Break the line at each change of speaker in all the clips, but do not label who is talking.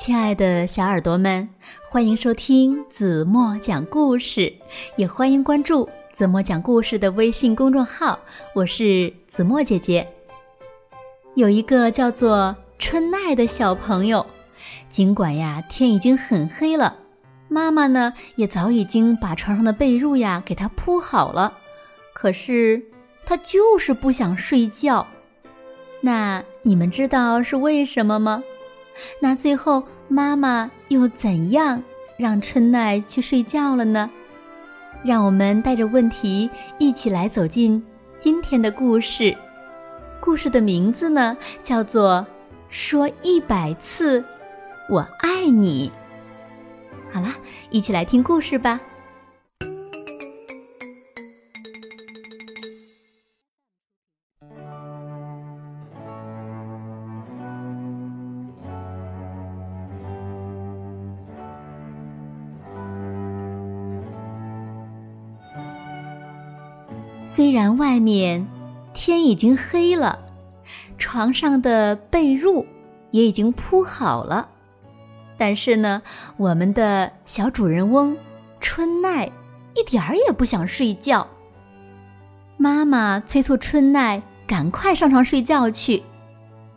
亲爱的小耳朵们，欢迎收听子墨讲故事，也欢迎关注子墨讲故事的微信公众号。我是子墨姐姐。有一个叫做春奈的小朋友，尽管呀天已经很黑了，妈妈呢也早已经把床上的被褥呀给他铺好了，可是他就是不想睡觉。那你们知道是为什么吗？那最后妈妈又怎样让春奈去睡觉了呢？让我们带着问题一起来走进今天的故事。故事的名字呢叫做“说一百次我爱你”。好啦，一起来听故事吧。虽然外面天已经黑了，床上的被褥也已经铺好了，但是呢，我们的小主人翁春奈一点儿也不想睡觉。妈妈催促春奈赶快上床睡觉去。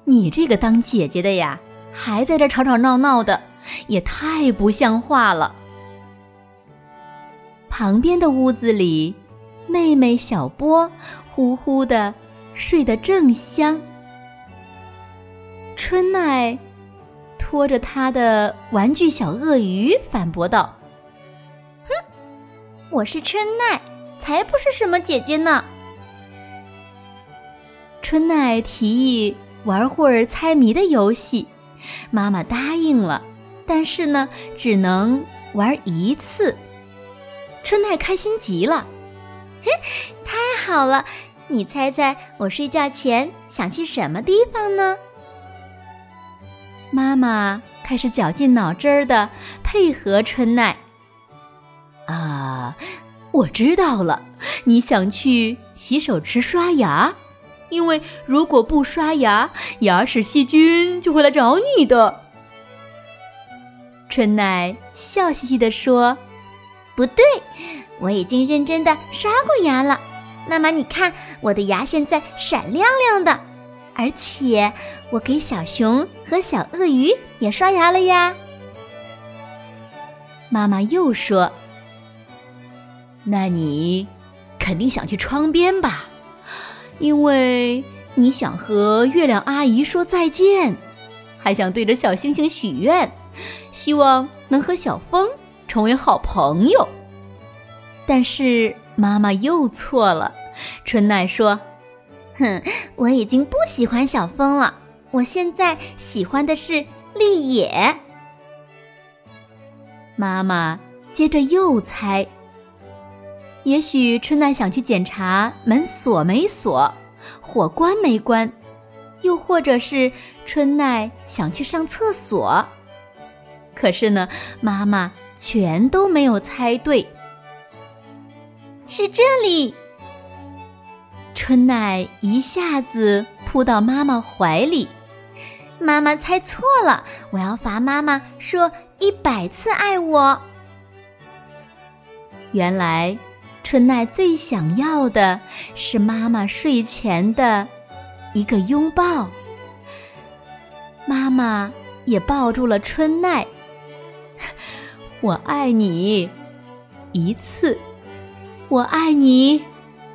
你这个当姐姐的呀，还在这吵吵闹闹的，也太不像话了。旁边的屋子里。妹妹小波呼呼的睡得正香，春奈拖着他的玩具小鳄鱼反驳道：“
哼，我是春奈，才不是什么姐姐呢。”
春奈提议玩会儿猜谜的游戏，妈妈答应了，但是呢，只能玩一次。春奈开心极了。
嘿，太好了！你猜猜，我睡觉前想去什么地方呢？
妈妈开始绞尽脑汁儿的配合春奈。啊，我知道了，你想去洗手池刷牙，因为如果不刷牙，牙齿细菌就会来找你的。春奈笑嘻嘻的说：“
不对。”我已经认真的刷过牙了，妈妈，你看我的牙现在闪亮亮的，而且我给小熊和小鳄鱼也刷牙了呀。
妈妈又说：“那你肯定想去窗边吧？因为你想和月亮阿姨说再见，还想对着小星星许愿，希望能和小风成为好朋友。”但是妈妈又错了，春奈说：“
哼，我已经不喜欢小风了，我现在喜欢的是绿野。”
妈妈接着又猜：“也许春奈想去检查门锁没锁，火关没关，又或者是春奈想去上厕所。”可是呢，妈妈全都没有猜对。
是这里。
春奈一下子扑到妈妈怀里，
妈妈猜错了，我要罚妈妈说一百次爱我。
原来，春奈最想要的是妈妈睡前的一个拥抱。妈妈也抱住了春奈，我爱你，一次。我爱你，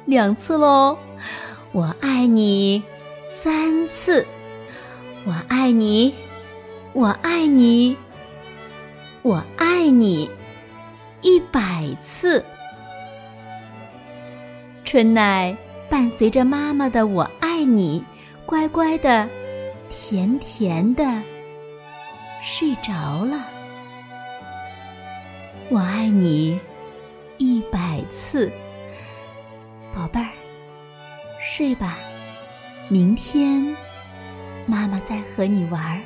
两次喽！我爱你，三次！我爱你，我爱你，我爱你，一百次！春奈伴随着妈妈的“我爱你”，乖乖的、甜甜的睡着了。我爱你。次，宝贝儿，睡吧，明天妈妈再和你玩儿。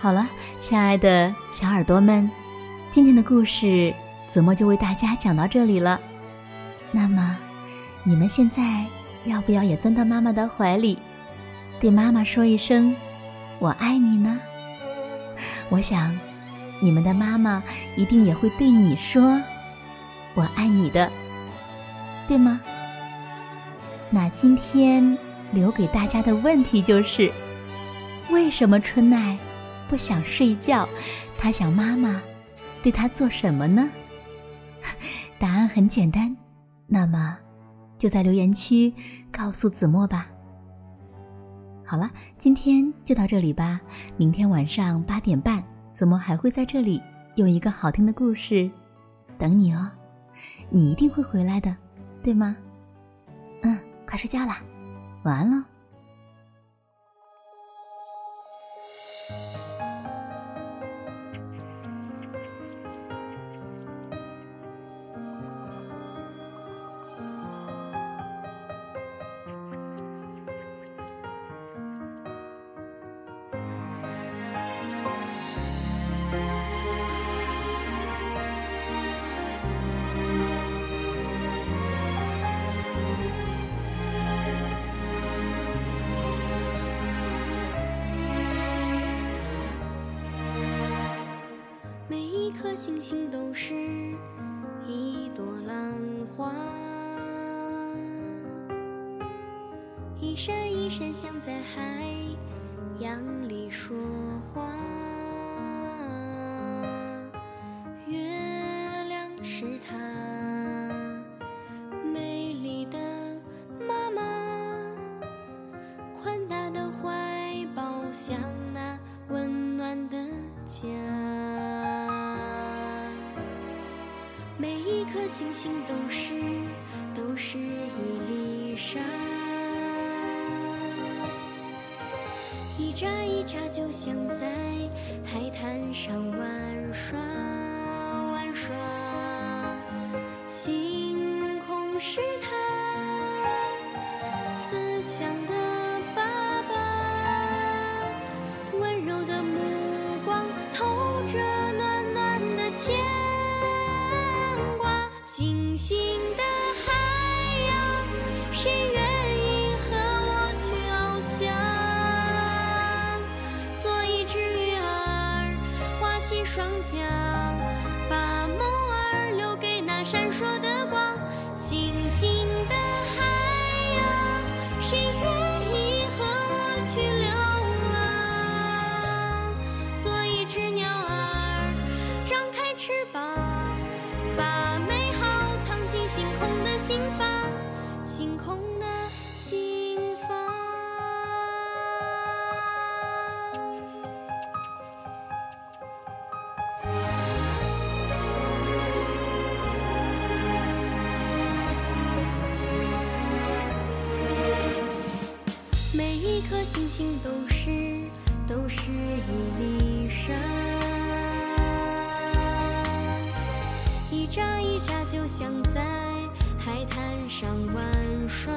好了，亲爱的小耳朵们，今天的故事子墨就为大家讲到这里了。那么，你们现在
要不要也钻到妈妈的怀里，对妈妈说一声“我爱你”呢？我想，你们的妈妈一定也会对你说“我爱你”的，对吗？那今天留给大家的问题就是：为什么春奈不想睡觉？他想妈妈对他做什么呢？答案很简单，那么就在留言区告诉子墨吧。好了，今天就到这里吧。明天晚上八点半，子墨还会在这里有一个好听的故事等你哦。你一定会回来的，对吗？嗯，快睡觉啦，晚安喽。
颗星星都是一朵浪花。一闪一闪像在海洋里说话。月亮是她美丽的妈妈宽大的怀抱像那温暖的家。每一颗星星都是，都是一粒沙，一眨一眨，就像在海 she 心都是，都是一粒沙，一眨一眨，就像在海滩上玩耍。